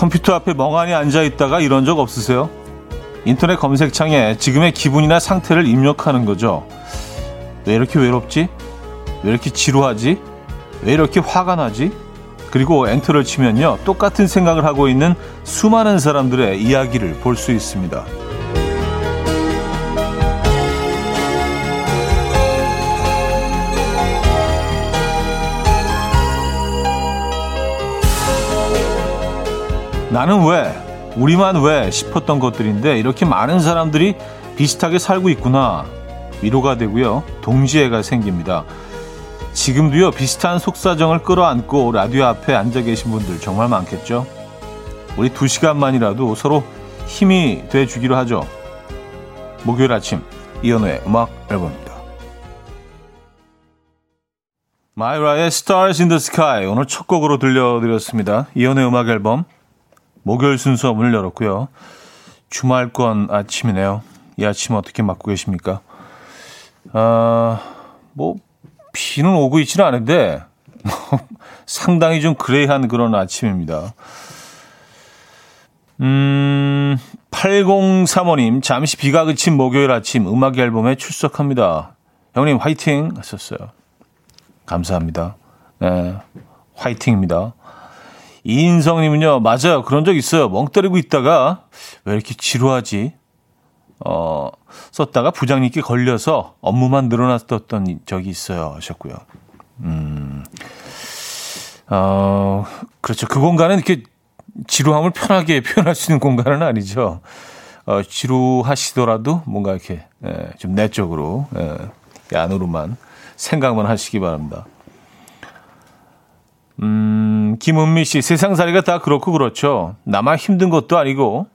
컴퓨터 앞에 멍하니 앉아 있다가 이런 적 없으세요? 인터넷 검색창에 지금의 기분이나 상태를 입력하는 거죠. 왜 이렇게 외롭지? 왜 이렇게 지루하지? 왜 이렇게 화가 나지? 그리고 엔터를 치면요. 똑같은 생각을 하고 있는 수많은 사람들의 이야기를 볼 수 있습니다. 나는 왜, 우리만 왜 싶었던 것들인데 이렇게 많은 사람들이 비슷하게 살고 있구나. 위로가 되고요. 동지애가 생깁니다. 지금도요, 비슷한 속사정을 끌어안고 라디오 앞에 앉아 계신 분들 정말 많겠죠? 우리 두 시간만이라도 서로 힘이 돼 주기로 하죠. 목요일 아침, 이연우의 음악 앨범입니다. 마이라의 Stars in the Sky 오늘 첫 곡으로 들려드렸습니다. 이연우의 음악 앨범 목요일 순서 문을 열었고요. 주말권 아침이네요. 이 아침 어떻게 맞고 계십니까? 아, 뭐 비는 오고 있지는 않은데 상당히 좀 그레이한 그런 아침입니다. 음, 8035님, 잠시 비가 그친 목요일 아침 음악 앨범에 출석합니다. 형님, 화이팅! 하셨어요. 감사합니다. 네, 화이팅입니다. 이인성님은요, 맞아요. 그런 적 있어요. 멍 때리고 있다가, 왜 이렇게 지루하지? 어, 썼다가 부장님께 걸려서 업무만 늘어났던 적이 있어요. 하셨고요. 음, 어, 그렇죠. 그 공간은 이렇게 지루함을 편하게 표현할 수 있는 공간은 아니죠. 어, 지루하시더라도 뭔가 이렇게, 예, 좀 내적으로, 예, 안으로만 생각만 하시기 바랍니다. 음, 김은미 씨, 세상살이가 다 그렇고 그렇죠. 나만 힘든 것도 아니고,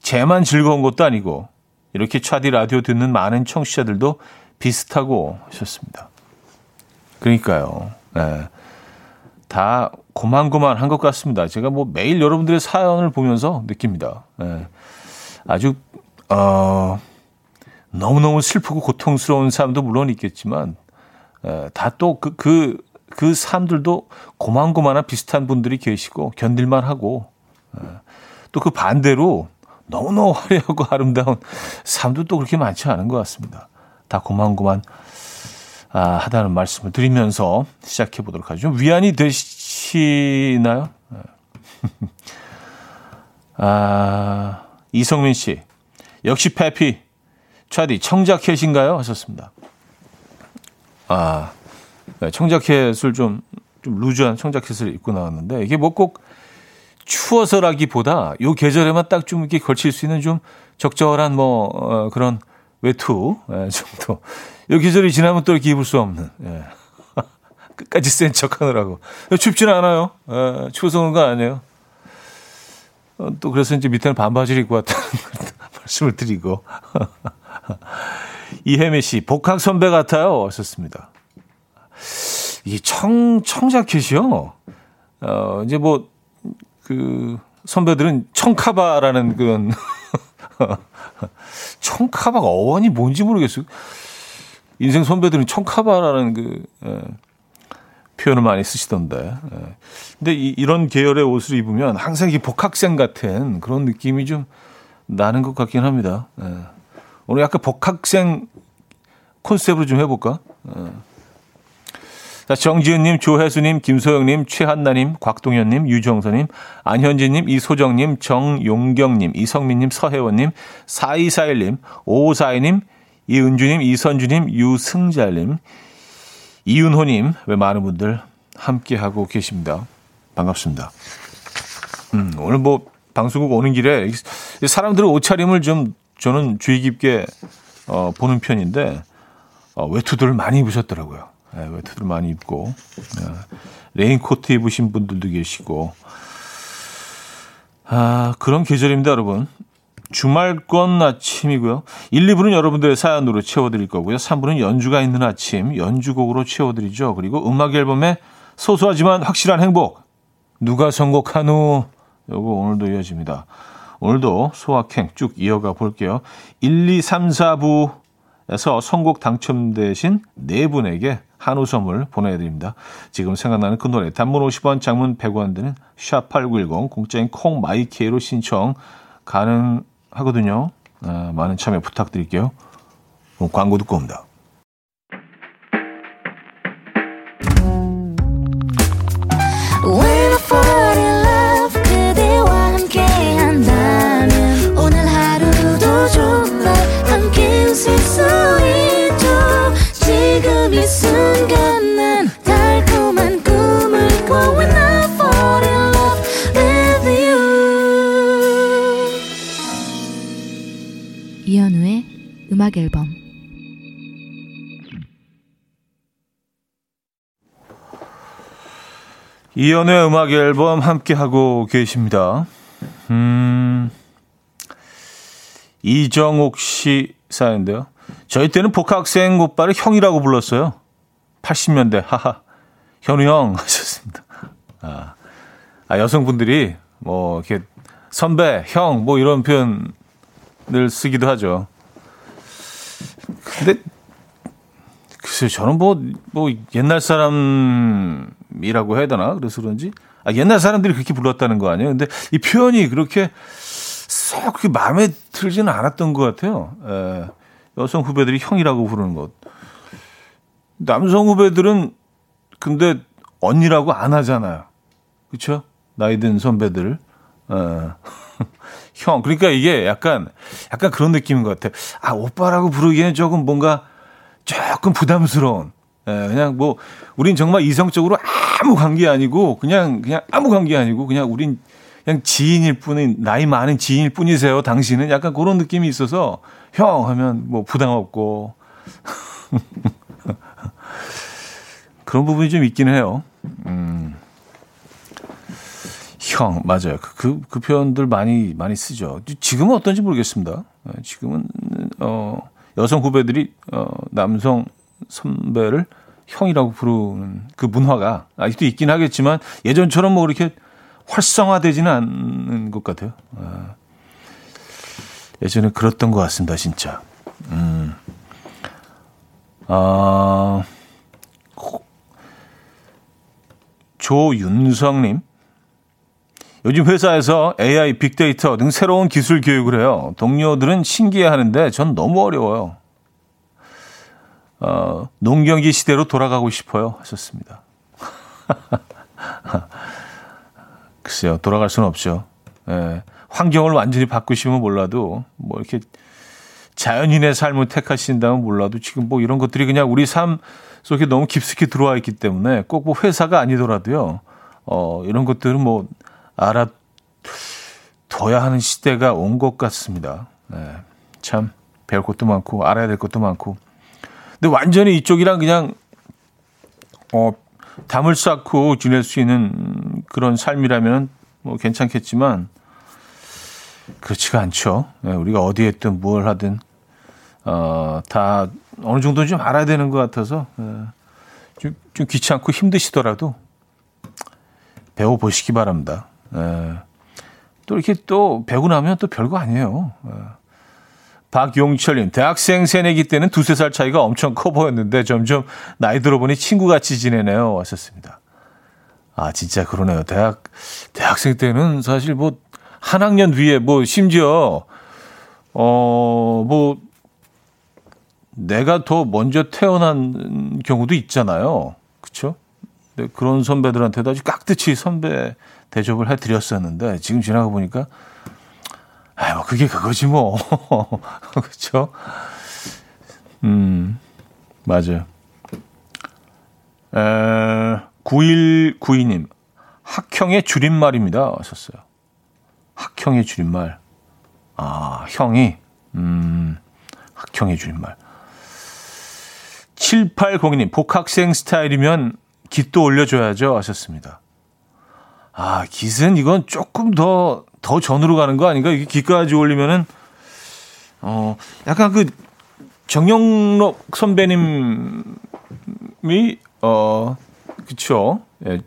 쟤만 즐거운 것도 아니고, 이렇게 차디 라디오 듣는 많은 청취자들도 비슷하고 하셨습니다. 그러니까요. 네. 다 고만고만한 것 같습니다. 제가 뭐 매일 여러분들의 사연을 보면서 느낍니다. 네. 아주 어, 너무너무 슬프고 고통스러운 삶도 물론 있겠지만 다 또 그 그, 그 삶들도 고만고만한 비슷한 분들이 계시고 견딜만 하고 또 그 반대로 너무너무 화려하고 아름다운 삶도 또 그렇게 많지 않은 것 같습니다. 다 고만고만 아, 하다는 말씀을 드리면서 시작해 보도록 하죠. 위안이 되시나요? 네. 아, 이성민 씨. 역시 페피. 차디, 청자켓인가요? 하셨습니다. 아, 네, 청자켓을 좀, 좀 루즈한 청자켓을 입고 나왔는데, 이게 뭐 꼭 추워서라기보다 요 계절에만 딱 좀 이렇게 걸칠 수 있는 좀 적절한 뭐 어, 그런 외투 예, 정도. 요 계절이 지나면 또 이렇게 입을 수 없는. 예. 끝까지 센 척하느라고. 춥지는 않아요. 예, 추워서 그런 거 아니에요. 어, 또 그래서 이제 밑에는 반바지를 입고 왔다는 말씀을 드리고. 이혜미 씨, 복학 선배 같아요. 하셨습니다. 이 청, 청자켓이요. 어, 이제 뭐, 그 선배들은 청카바라는 그런 청카바가 어원이 뭔지 모르겠어요. 인생 선배들은 청카바라는 그 예, 표현을 많이 쓰시던데. 예. 근데 이, 이런 계열의 옷을 입으면 항상 이 복학생 같은 그런 느낌이 좀 나는 것 같긴 합니다. 예. 오늘 약간 복학생 콘셉트로 좀 해볼까? 예. 자, 정지은님, 조혜수님, 김소영님, 최한나님, 곽동현님, 유정선님, 안현진님, 이소정님, 정용경님, 이성민님, 서혜원님, 4241님, 5542님, 이은주님, 이선주님, 유승잘님, 이윤호님, 왜 많은 분들 함께하고 계십니다. 반갑습니다. 음, 오늘 뭐 방송국 오는 길에 사람들의 옷차림을 좀 저는 주의 깊게 어, 보는 편인데 어, 외투들을 많이 입으셨더라고요. 네, 외투들 많이 입고 네, 레인코트 입으신 분들도 계시고 아 그런 계절입니다, 여러분. 주말권 아침이고요. 1, 2부는 여러분들의 사연으로 채워드릴 거고요. 3부는 연주가 있는 아침, 연주곡으로 채워드리죠. 그리고 음악 앨범에 소소하지만 확실한 행복. 누가 선곡하노? 요거 오늘도 이어집니다. 오늘도 소확행 쭉 이어가 볼게요. 1, 2, 3, 4부에서 선곡 당첨되신 네 분에게 한우 선물 보내드립니다. 지금 생각나는 그 노래 단문 50원 장문 100원 드는 샵8910 공짜인 콩마이케이로 신청 가능하거든요. 아, 많은 참여 부탁드릴게요. 광고 듣고 옵니다. 음악 앨범 이연의 음악 앨범 함께 하고 계십니다. 음, 이정옥 씨 사연인데요. 저희 때는 복학생 오빠를 형이라고 불렀어요. 80년대, 하하. 현우 형 하셨습니다. 아, 아, 여성분들이 뭐, 이렇게 선배, 형, 뭐 이런 표현을 쓰기도 하죠. 근데 글쎄요, 저는 뭐, 뭐, 옛날 사람이라고 해야 되나? 그래서 그런지. 아, 옛날 사람들이 그렇게 불렀다는 거 아니에요? 근데 이 표현이 그렇게 썩 그렇게 마음에 들지는 않았던 것 같아요. 에, 예. 여성 후배들이 형이라고 부르는 것. 남성 후배들은 근데 언니라고 안 하잖아요. 그쵸? 나이 든 선배들. 에. 예. 형. 그러니까 이게 약간, 약간 그런 느낌인 것 같아. 아, 오빠라고 부르기에는 조금 뭔가 조금 부담스러운. 예, 그냥 뭐, 우린 정말 이성적으로 아무 관계 아니고, 그냥, 그냥 아무 관계 아니고, 그냥 우린 그냥 지인일 뿐인, 나이 많은 지인일 뿐이세요. 당신은 약간 그런 느낌이 있어서, 형 하면 뭐 부담 없고. 그런 부분이 좀 있기는 해요. 음. 형 맞아요. 그, 그, 그 표현들 많이 많이 쓰죠. 지금은 어떤지 모르겠습니다. 어, 지금은 어 여성 후배들이 어 남성 선배를 형이라고 부르는 그 문화가 아직도 있긴 하겠지만 예전처럼 뭐 이렇게 활성화되지는 않는 것 같아요. 어. 예전에 그랬던 것 같습니다, 진짜. 음. 아, 조윤성님. 요즘 회사에서 AI, 빅데이터 등 새로운 기술 교육을 해요. 동료들은 신기해하는데 전 너무 어려워요. 어, 농경기 시대로 돌아가고 싶어요. 하셨습니다. 글쎄요, 돌아갈 수는 없죠. 예, 환경을 완전히 바꾸시면 몰라도 뭐 이렇게 자연인의 삶을 택하신다면 몰라도 지금 뭐 이런 것들이 그냥 우리 삶 속에 너무 깊숙이 들어와 있기 때문에 꼭 뭐 회사가 아니더라도요. 어, 이런 것들은 뭐 알아둬야 하는 시대가 온 것 같습니다. 네, 참 배울 것도 많고 알아야 될 것도 많고. 근데 완전히 이쪽이랑 그냥 어 담을 쌓고 지낼 수 있는 그런 삶이라면 뭐 괜찮겠지만 그렇지가 않죠. 네, 우리가 어디에 있든 뭘 하든 어, 다 어느 정도 좀 알아야 되는 것 같아서 네, 좀, 좀 귀찮고 힘드시더라도 배워보시기 바랍니다. 예. 또 이렇게 또 배고 나면 또 별거 아니에요. 예. 박용철님, 대학생 새내기 때는 두세 살 차이가 엄청 커 보였는데 점점 나이 들어보니 친구같이 지내네요. 왔었습니다. 아, 진짜 그러네요. 대학, 대학생 때는 사실 뭐, 한 학년 뒤에 뭐, 심지어, 어, 뭐, 내가 더 먼저 태어난 경우도 있잖아요. 그쵸? 네, 그런 선배들한테도 아주 깍듯이 선배 대접을 해드렸었는데 지금 지나가 보니까 아, 뭐 그게 그거지 뭐 그렇죠? 음 맞아요. 에, 9192님 학형의 줄임말입니다. 하셨어요. 학형의 줄임말. 아 형이 음 학형의 줄임말. 7802님 복학생 스타일이면 깃도 올려줘야죠 하셨습니다. 아, 깃은 이건 조금 더, 더 전으로 가는 거 아닌가? 이게 깃까지 올리면은, 어, 약간 그, 정영록 선배님이, 어, 그쵸. 예.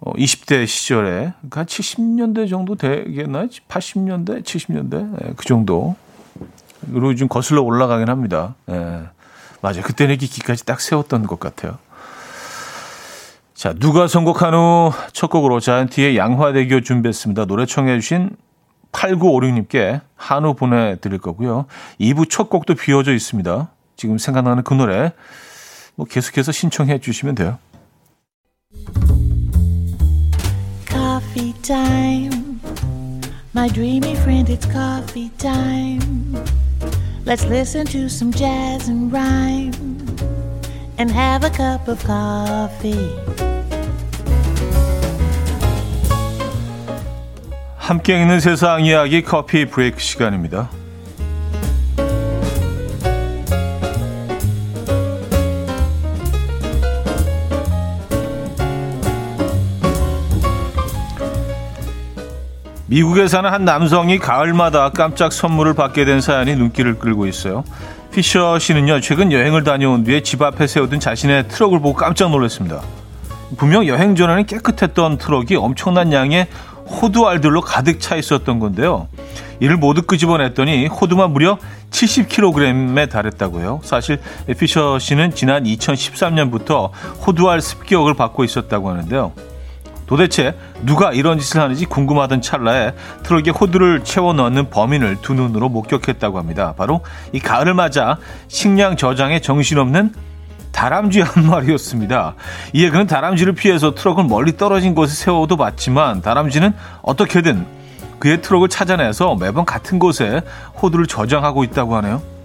어, 20대 시절에, 한 70년대 정도 되겠나요? 80년대, 70년대? 예, 그 정도. 그리고 좀 거슬러 올라가긴 합니다. 예. 맞아요. 그때는 이렇게 기까지 딱 세웠던 것 같아요. 자, 누가 선곡한 후 첫 곡으로 자이언티의 양화대교 준비했습니다. 노래 청해 주신 8956님께 한우 보내드릴 거고요. 2부 첫 곡도 비워져 있습니다. 지금 생각나는 그 노래 뭐 계속해서 신청해 주시면 돼요. Coffee. My dreamy friend, it's coffee time. Let's listen to some jazz and rhyme and have a cup of coffee. 함께 있는 세상 이야기 커피 브레이크 시간입니다. 미국에 사는 한 남성이 가을마다 깜짝 선물을 받게 된 사연이 눈길을 끌고 있어요. 피셔 씨는요, 최근 여행을 다녀온 뒤에 집 앞에 세우던 자신의 트럭을 보고 깜짝 놀랐습니다. 분명 여행 전에는 깨끗했던 트럭이 엄청난 양의 호두알들로 가득 차 있었던 건데요. 이를 모두 끄집어냈더니 호두만 무려 70kg에 달했다고요. 사실 피셔 씨는 지난 2013년부터 호두알 습격을 받고 있었다고 하는데요. 도대체 누가 이런 짓을 하는지 궁금하던 찰나에 트럭에 호두를 채워 넣는 범인을 두 눈으로 목격했다고 합니다. 바로 이 가을을 맞아 식량 저장에 정신없는 다람쥐 한 마리였습니다. 이에 그는 다람쥐를 피해서 트럭을 멀리 떨어진 곳에 세워도 봤지만 다람쥐는 어떻게든 그의 트럭을 찾아내서 매번 같은 곳에 호두를 저장하고 있다고 하네요.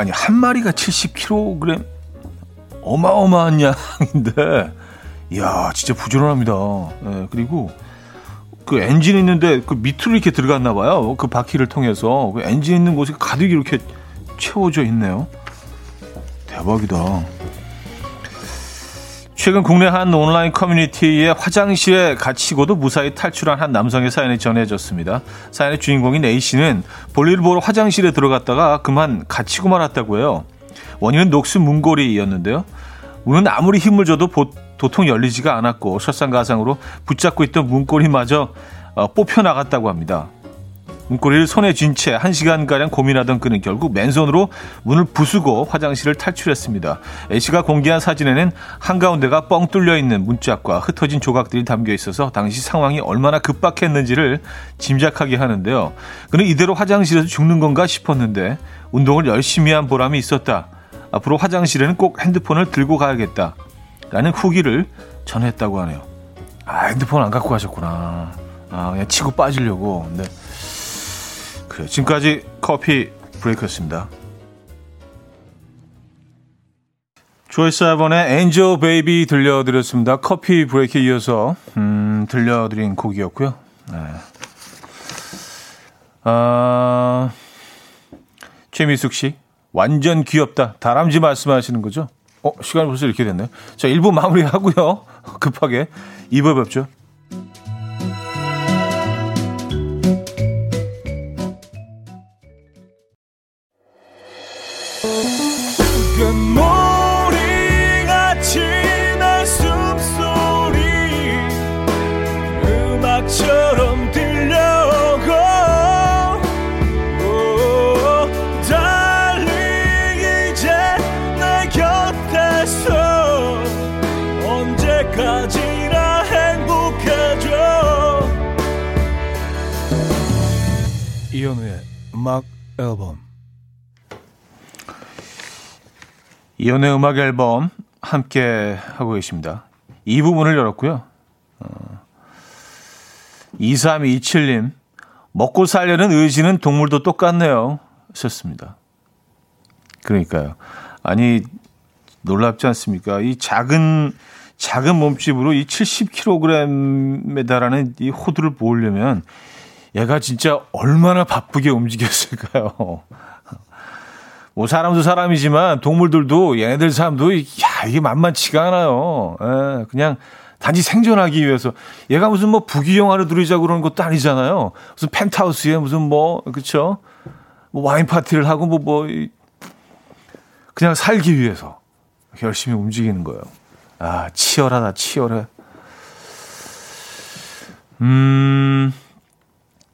아니 한 마리가 70kg 어마어마한 양인데 이야 진짜 부지런합니다. 네, 그리고 그 엔진 있는데 그 밑으로 이렇게 들어갔나 봐요. 그 바퀴를 통해서 그 엔진 있는 곳이 가득 이렇게 채워져 있네요. 대박이다. 최근 국내 한 온라인 커뮤니티의 화장실에 갇히고도 무사히 탈출한 한 남성의 사연이 전해졌습니다. 사연의 주인공인 A씨는 볼일을 보러 화장실에 들어갔다가 그만 갇히고 말았다고 해요. 원인은 녹슨 문고리였는데요. 문은 아무리 힘을 줘도 보, 도통 열리지가 않았고 설상가상으로 붙잡고 있던 문고리마저 어, 뽑혀 나갔다고 합니다. 문고리를 손에 쥔채 1시간가량 고민하던 그는 결국 맨손으로 문을 부수고 화장실을 탈출했습니다. A씨가 공개한 사진에는 한가운데가 뻥 뚫려 있는 문짝과 흩어진 조각들이 담겨 있어서 당시 상황이 얼마나 급박했는지를 짐작하게 하는데요. 그는 이대로 화장실에서 죽는 건가 싶었는데 운동을 열심히 한 보람이 있었다. 앞으로 화장실에는 꼭 핸드폰을 들고 가야겠다. 라는 후기를 전했다고 하네요. 아, 핸드폰 안 갖고 가셨구나. 아, 그냥 치고 빠지려고. 그래 지금까지 coffee break였습니다. 트로이 시반의 Angel Baby 들려드렸습니다. coffee break에 이어서 음, 들려드린 곡이었고요. 네. 아, 최미숙 씨 완전 귀엽다. 다람쥐 말씀하시는 거죠? 어, 시간이 벌써 이렇게 됐네요. 자, 1부 마무리하고요. 급하게 2부 뵙죠. 음악 앨범 이연의 음악 앨범 함께 하고 계십니다. 이 부분을 열었고요. 어, 2327님, 먹고 살려는 의지는 동물도 똑같네요. 썼습니다. 그러니까요. 아니, 놀랍지 않습니까? 이 작은, 작은 몸집으로 이 70kg에 달하는 이 호두를 모으려면 얘가 진짜 얼마나 바쁘게 움직였을까요? 뭐 사람도 사람이지만 동물들도 얘네들 사람도 야 이게 만만치가 않아요. 예, 그냥 단지 생존하기 위해서 얘가 무슨 뭐 부귀영화를 누리자고 그러는 것도 아니잖아요. 무슨 펜트하우스에 무슨 뭐 그렇죠? 뭐 와인 파티를 하고 뭐뭐 뭐 그냥 살기 위해서 열심히 움직이는 거예요. 아 치열하다 치열해. 음,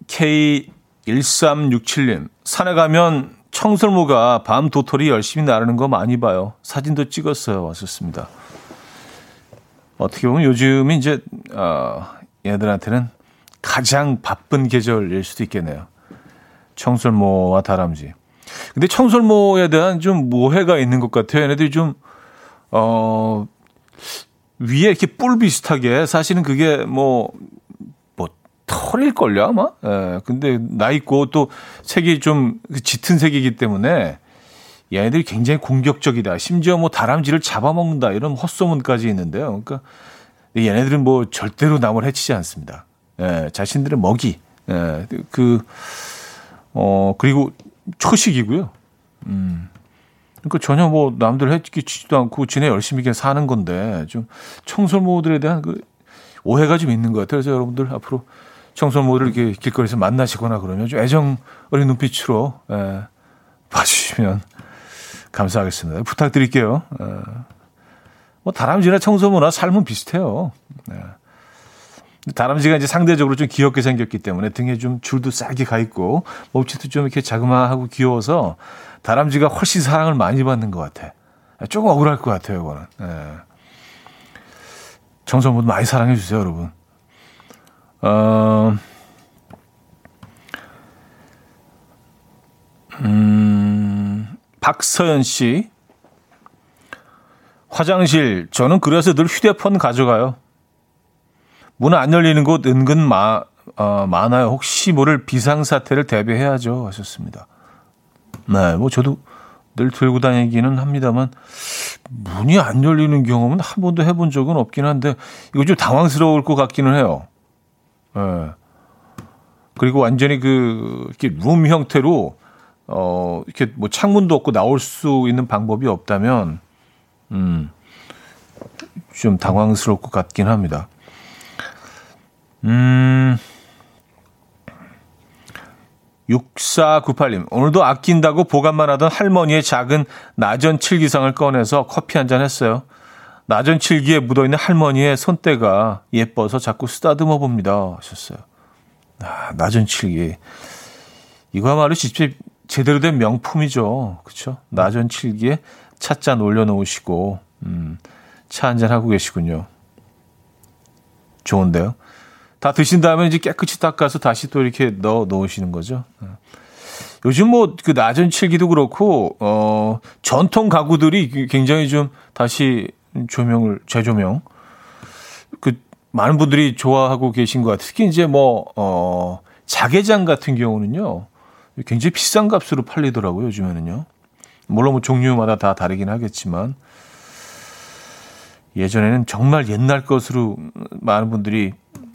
K1367님. 산에 가면 청설모가 밤 도토리 열심히 나르는 거 많이 봐요. 사진도 찍었어요. 왔었습니다. 어떻게 보면 요즘이 이제, 어, 얘들한테는 가장 바쁜 계절일 수도 있겠네요. 청설모와 다람쥐. 근데 청설모에 대한 좀 모해가 있는 것 같아요. 얘네들이 좀, 어, 위에 이렇게 뿔 비슷하게 사실은 그게 뭐, 뭐, 털일걸요, 아마? 예, 근데 나 있고 또 색이 좀 짙은 색이기 때문에 얘네들이 굉장히 공격적이다. 심지어 뭐 다람쥐를 잡아먹는다. 이런 헛소문까지 있는데요. 그러니까 얘네들은 뭐 절대로 남을 해치지 않습니다. 예, 자신들의 먹이. 예, 그, 어, 그리고 초식이고요. 음. 그러니까 전혀 뭐 남들 해치지도 않고 지네 열심히 그냥 사는 건데 좀 청설모들에 대한 그 오해가 좀 있는 것 같아요. 그래서 여러분들 앞으로 청설모들을 이렇게 길거리에서 만나시거나 그러면 좀 애정 어린 눈빛으로 예, 봐주시면 감사하겠습니다. 부탁드릴게요. 예. 뭐 다람쥐나 청설모나 삶은 비슷해요. 예. 다람쥐가 이제 상대적으로 좀 귀엽게 생겼기 때문에 등에 좀 줄도 싸게 가 있고 몸집도 좀 이렇게 자그마하고 귀여워서 다람쥐가 훨씬 사랑을 많이 받는 것 같아. 조금 억울할 것 같아요, 이거는. 예. 청소부분 많이 사랑해 주세요, 여러분. 어, 음, 박서연 씨. 화장실, 저는 그래서 늘 휴대폰 가져가요. 문 안 열리는 곳 은근 마, 어, 많아요. 혹시 모를 비상사태를 대비해야죠. 하셨습니다. 네, 뭐 저도 늘 들고 다니기는 합니다만 문이 안 열리는 경험은 한 번도 해본 적은 없긴 한데 이거 좀 당황스러울 것 같기는 해요. 네. 그리고 완전히 그 이렇게 룸 형태로 어 이렇게 뭐 창문도 없고 나올 수 있는 방법이 없다면 음 좀 당황스러울 것 같긴 합니다. 음. 6498님, 오늘도 아낀다고 보관만 하던 할머니의 작은 나전 칠기상을 꺼내서 커피 한 잔 했어요. 나전 칠기에 묻어있는 할머니의 손때가 예뻐서 자꾸 쓰다듬어 봅니다. 하셨어요. 아, 나전 칠기. 이거야말로 진짜 제대로 된 명품이죠. 그쵸? 나전 칠기에 찻잔 올려놓으시고, 음, 차 한잔 하고 계시군요. 좋은데요? 다 드신 다음에 이제 깨끗이 닦아서 다시 또 이렇게 넣어 놓으시는 거죠. 네. 요즘 뭐 그 낮은 칠기도 그렇고 어 전통 가구들이 굉장히 좀 다시 조명을 재조명 그 많은 분들이 좋아하고 계신 것 같아요. 특히 이제 뭐 어 자개장 같은 경우는요. 굉장히 비싼 값으로 팔리더라고요, 요즘에는요. 물론 뭐 종류마다 다 다르긴 하겠지만 예전에는 정말 옛날 것으로 많은 분들이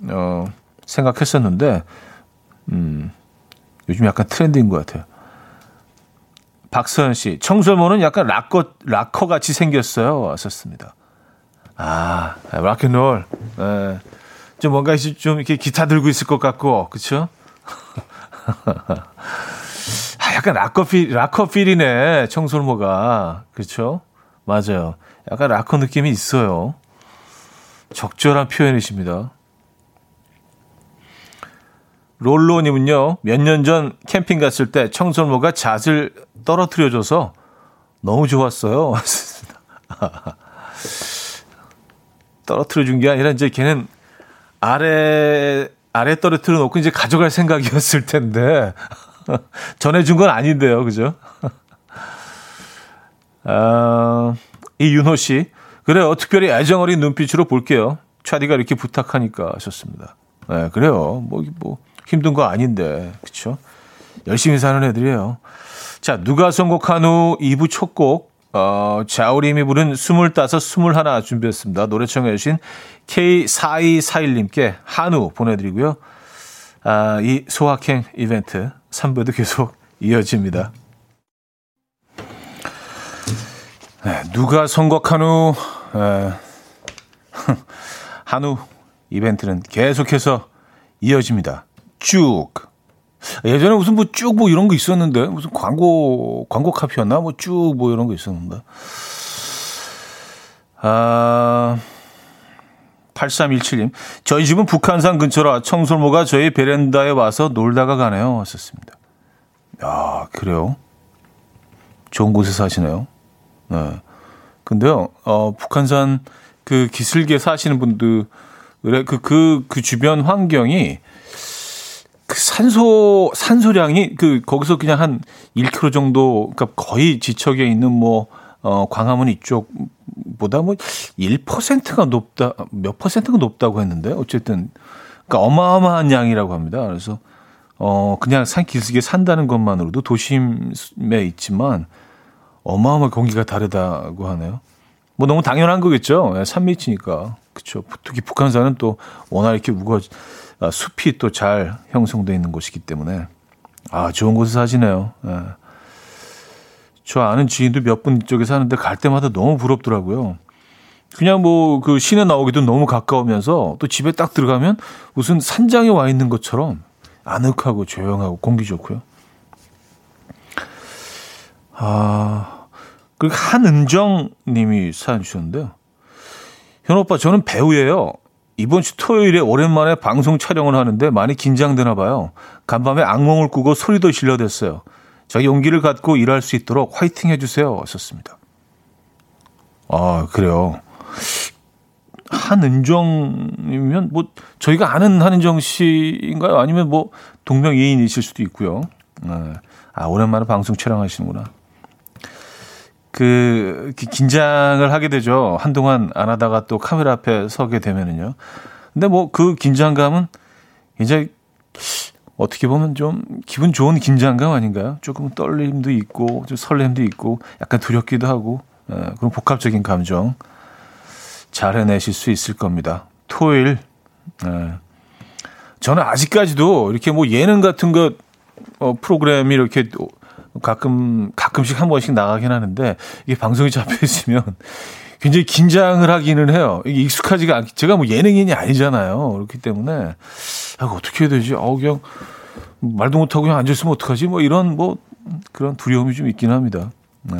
어, 생각했었는데, 음, 요즘 약간 트렌드인 것 같아요. 박서연 씨, 청설모는 약간 락커, 락커 같이 생겼어요. 왔었습니다. 아, 락앤롤. 예. 좀 뭔가 좀 이렇게 기타 들고 있을 것 같고, 그쵸? 아, 약간 락커 필, 락커 필이네, 청설모가. 그쵸? 맞아요. 약간 락커 느낌이 있어요. 적절한 표현이십니다. 롤로님은요, 몇 년 전 캠핑 갔을 때 청설모가 잣을 떨어뜨려줘서 너무 좋았어요. 떨어뜨려준 게 아니라 이제 걔는 아래, 아래 떨어뜨려 놓고 이제 가져갈 생각이었을 텐데, 전해준 건 아닌데요. 그죠? 아, 이윤호 씨. 그래요. 특별히 애정 어린 눈빛으로 볼게요. 차디가 이렇게 부탁하니까 하셨습니다. 네, 그래요. 뭐, 뭐, 힘든 거 아닌데. 그쵸? 열심히 사는 애들이에요. 자, 누가 선곡한 후 2부 첫 곡, 어, 자우림이 부른 25, 21 준비했습니다. 노래 청해주신 K4241님께 한우 보내드리고요. 아, 이 소확행 이벤트 3부도 계속 이어집니다. 네, 누가 선곡한 후, 에, 한우 이벤트는 계속해서 이어집니다. 쭉. 예전에 무슨 뭐쭉뭐 이런 거 있었는데 무슨 광고 광고 카피였나 뭐쭉뭐 이런 거 있었는데. 아 8317님. 저희 집은 북한산 근처라 청설모가 저희 베란다에 와서 놀다가 가네요. 왔었습니다. 야, 그래요? 좋은 곳에 사시네요. 네. 근데요, 어, 북한산 그 기슭에 사시는 분들, 그, 그, 그 주변 환경이 그 산소, 산소량이 그, 거기서 그냥 한 1km 정도, 그러니까 거의 지척에 있는 뭐, 어, 광화문 이쪽보다 뭐 1%가 높다, 몇 퍼센트가 높다고 했는데, 어쨌든, 그러니까 어마어마한 양이라고 합니다. 그래서, 어, 그냥 산 기슭에 산다는 것만으로도 도심에 있지만, 어마어마 공기가 다르다고 하네요. 뭐 너무 당연한 거겠죠. 예, 산 밑이니까. 그렇죠. 특히 북한산은 또 워낙 이렇게 아, 숲이 또 잘 형성되어 있는 곳이기 때문에 아 좋은 곳에 사시네요. 예. 저 아는 지인도 몇 분 이쪽에 사는데 갈 때마다 너무 부럽더라고요. 그냥 뭐 그 시내 나오기도 너무 가까우면서 또 집에 딱 들어가면 무슨 산장에 와 있는 것처럼 아늑하고 조용하고 공기 좋고요. 아, 그리고 한은정 님이 사연 주셨는데요. 현 오빠, 저는 배우예요. 이번 주 토요일에 오랜만에 방송 촬영을 하는데 많이 긴장되나 봐요. 간밤에 악몽을 꾸고 소리도 질러댔어요. 저 용기를 갖고 일할 수 있도록 화이팅 해주세요. 왔었습니다. 아, 그래요. 한은정이면 뭐 저희가 아는 한은정 씨인가요? 아니면 뭐 동명이인이실 수도 있고요. 네. 아, 오랜만에 방송 촬영하시는구나. 그 긴장을 하게 되죠. 한동안 안 하다가 또 카메라 앞에 서게 되면은요. 근데 뭐 그 긴장감은 이제 어떻게 보면 좀 기분 좋은 긴장감 아닌가요? 조금 떨림도 있고 좀 설렘도 있고 약간 두렵기도 하고 에, 예, 그런 복합적인 감정 잘 해내실 수 있을 겁니다. 토요일 에. 예. 저는 아직까지도 이렇게 뭐 예능 같은 거 어, 프로그램이 이렇게 가끔 가끔씩 한 번씩 나가긴 하는데 이게 방송이 잡혀 있으면 굉장히 긴장을 하기는 해요. 이게 익숙하지가 않. 제가 뭐 예능인이 아니잖아요. 그렇기 때문에 아, 어떻게 해야 되지? 어 그냥 말도 못하고 그냥 앉아 있으면 어떡하지? 뭐 이런 뭐 그런 두려움이 좀 있긴 합니다. 네.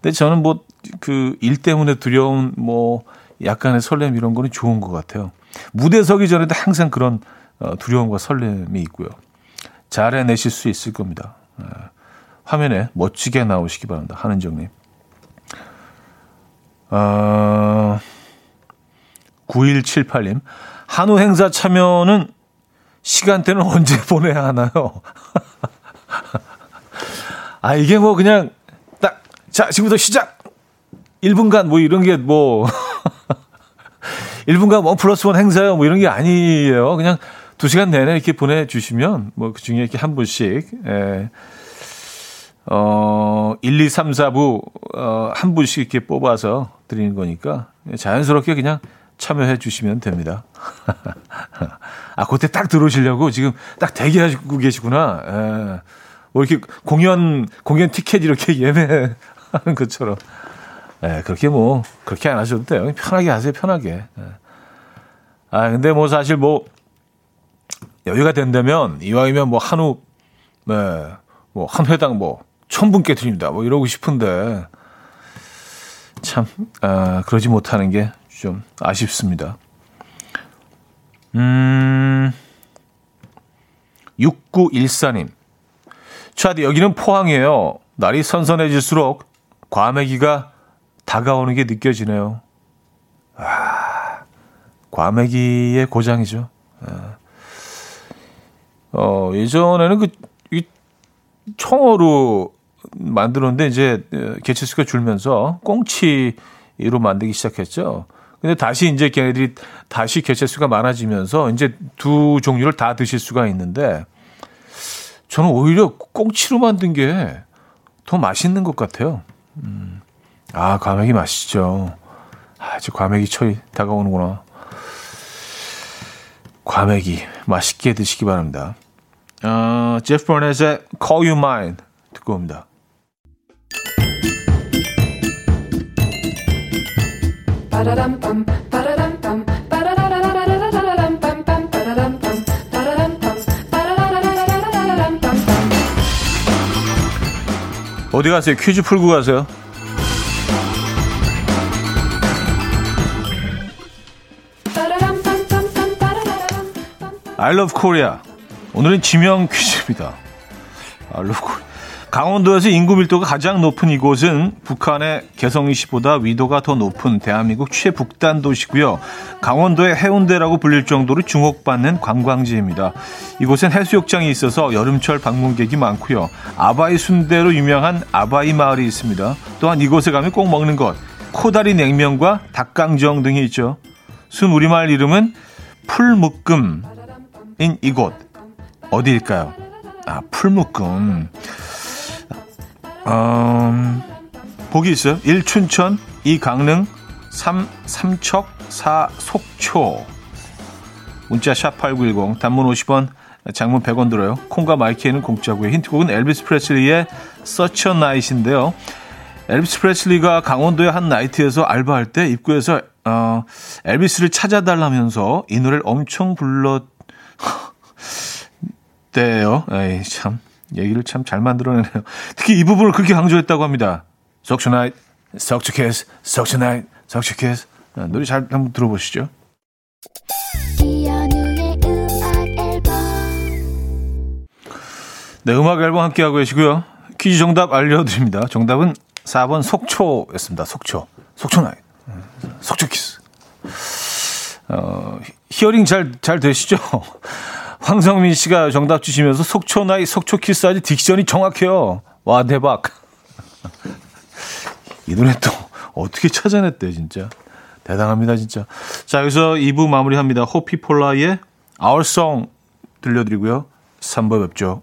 근데 저는 뭐 그 일 때문에 두려운 뭐 약간의 설렘 이런 거는 좋은 것 같아요. 무대 서기 전에도 항상 그런 어, 두려움과 설렘이 있고요. 잘 해내실 수 있을 겁니다. 네. 화면에 멋지게 나오시기 바랍니다. 한은정님. 어, 9178님. 한우 행사 참여는 시간대는 언제 보내야 하나요? 아, 이게 뭐 그냥 딱, 자, 지금부터 시작! 1분간 뭐 이런 게 뭐, 1분간 원 플러스 원 행사요 뭐 이런 게 아니에요. 그냥 2시간 내내 이렇게 보내주시면 뭐 그 중에 이렇게 한 분씩, 예. 어, 1, 2, 3, 4부, 어, 한 분씩 이렇게 뽑아서 드리는 거니까 자연스럽게 그냥 참여해 주시면 됩니다. 아, 그때 딱 들어오시려고 지금 딱 대기하고 계시구나. 예. 뭐 이렇게 공연, 공연 티켓 이렇게 예매하는 것처럼. 예, 그렇게 뭐, 그렇게 안 하셔도 돼요. 편하게 하세요, 편하게. 예. 아, 근데 뭐 사실 뭐, 여유가 된다면, 이왕이면 뭐 한우, 네, 뭐, 한 회당 뭐, 천 분께 드립니다. 뭐 이러고 싶은데 참 아, 그러지 못하는 게 좀 아쉽습니다. 음, 6914님. 차디, 여기는 포항이에요. 날이 선선해질수록 과메기가 다가오는 게 느껴지네요. 아, 과메기의 고장이죠. 아. 어, 예전에는 그, 이 청어로 만들었는데 이제 개체수가 줄면서 꽁치로 만들기 시작했죠. 근데 다시 이제 걔네들이 다시 개체수가 많아지면서 이제 두 종류를 다 드실 수가 있는데 저는 오히려 꽁치로 만든 게 더 맛있는 것 같아요. 음. 아, 과메기 맛있죠. 아, 이제 과메기 철이 다가오는구나. 과메기 맛있게 드시기 바랍니다. 어, 제프 버넷의 Call You Mine 듣고 옵니다. 어디 가세요? 퀴즈 풀고 가세요. I love Korea. 오늘은 지명 퀴즈입니다. I love Korea. 강원도에서 인구 밀도가 가장 높은 이곳은 북한의 개성시보다 위도가 더 높은 대한민국 최북단 도시고요. 강원도의 해운대라고 불릴 정도로 주목받는 관광지입니다. 이곳엔 해수욕장이 있어서 여름철 방문객이 많고요. 아바이 순대로 유명한 아바이 마을이 있습니다. 또한 이곳에 가면 꼭 먹는 것 코다리 냉면과 닭강정 등이 있죠. 순 우리말 이름은 풀묶음인 이곳 어디일까요? 아 풀묶음. 음, 보기 있어요. 1 춘천, 2 강릉, 3 삼척, 4 속초. 문자 샵 8910 단문 50원, 장문 100원 들어요. 콩과 마이케이는 공짜고요. 힌트곡은 엘비스 프레슬리의 Such a Night인데요. 엘비스 프레슬리가 강원도의 한 나이트에서 알바할 때 입구에서 어, 엘비스를 찾아달라면서 이 노래를 엄청 불렀대요. 에이 참. 얘기를 참 잘 만들어내네요. 특히 이 부분을 그렇게 강조했다고 합니다. 석추나잇, 석추캐스, 석추나잇, 석추캐스. 노래 잘 한번 들어보시죠. 네, 음악 앨범 함께하고 계시고요. 퀴즈 정답 알려드립니다. 정답은 4번 속초였습니다. 속초. 속초 night. 속초키스. 어, hearing 잘, 잘 되시죠? 황성민 씨가 정답 주시면서 속초 night 속초 키스까지 diction이 정확해요. 와 대박. 이 노래 또 어떻게 찾아냈대 진짜. 대단합니다 진짜. 자 여기서 2부 마무리합니다. 호피폴라의 Our Song 들려드리고요. 3부 뵙죠.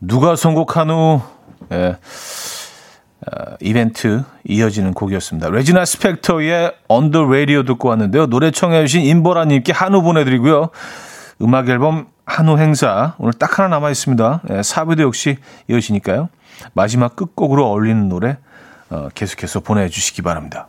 누가 선곡한 후 예, 어, 이벤트 이어지는 곡이었습니다. 레지나 스펙터의 On the Radio 듣고 왔는데요. 노래 청해 주신 임보라님께 한우 보내드리고요. 음악 앨범 한우 행사 오늘 딱 하나 남아 있습니다. 예, 사부도 역시 이어지니까요. 마지막 끝곡으로 어울리는 노래 어, 계속해서 보내주시기 바랍니다.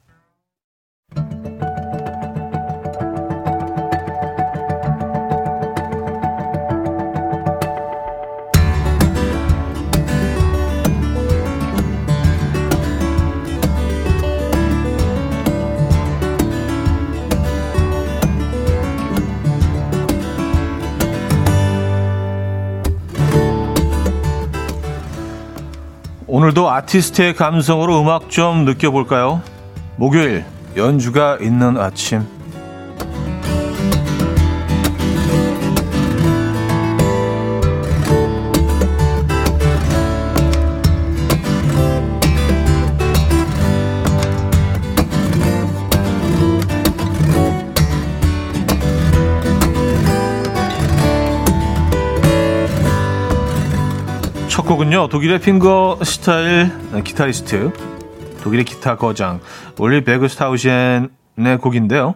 오늘도 아티스트의 감성으로 음악 좀 느껴볼까요? 목요일 연주가 있는 아침 곡은요 독일의 핑거 스타일 기타리스트 독일의 기타 거장 올리 베그스타우젠의 곡인데요.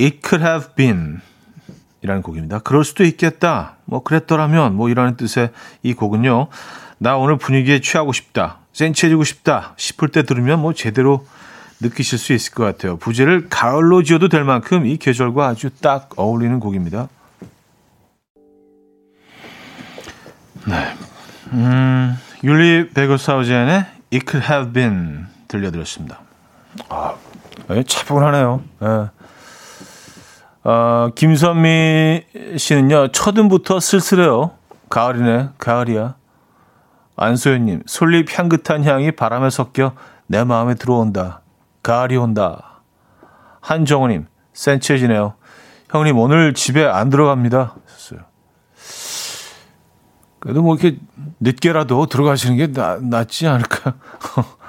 It could have been 이라는 곡입니다. 그럴 수도 있겠다. 뭐 그랬더라면 뭐 이라는 뜻의 이 곡은요. 나 오늘 분위기에 취하고 싶다 센치해지고 싶다 싶을 때 들으면 뭐 제대로 느끼실 수 있을 것 같아요. 부제를 가을로 지어도 될 만큼 이 계절과 아주 딱 어울리는 곡입니다. 네. 음, 율리 베거사우젠의 It Could Have Been 들려드렸습니다. 아, 예, 차분하네요. 예. 어, 김선미 씨는요, 첫음부터 쓸쓸해요. 가을이네, 가을이야. 안소연님, 솔잎 향긋한 향이 바람에 섞여 내 마음에 들어온다. 가을이 온다. 한정우님, 센치해지네요. 형님, 오늘 집에 안 들어갑니다. 그래도 뭐 이렇게 늦게라도 들어가시는 게 나, 낫지 않을까?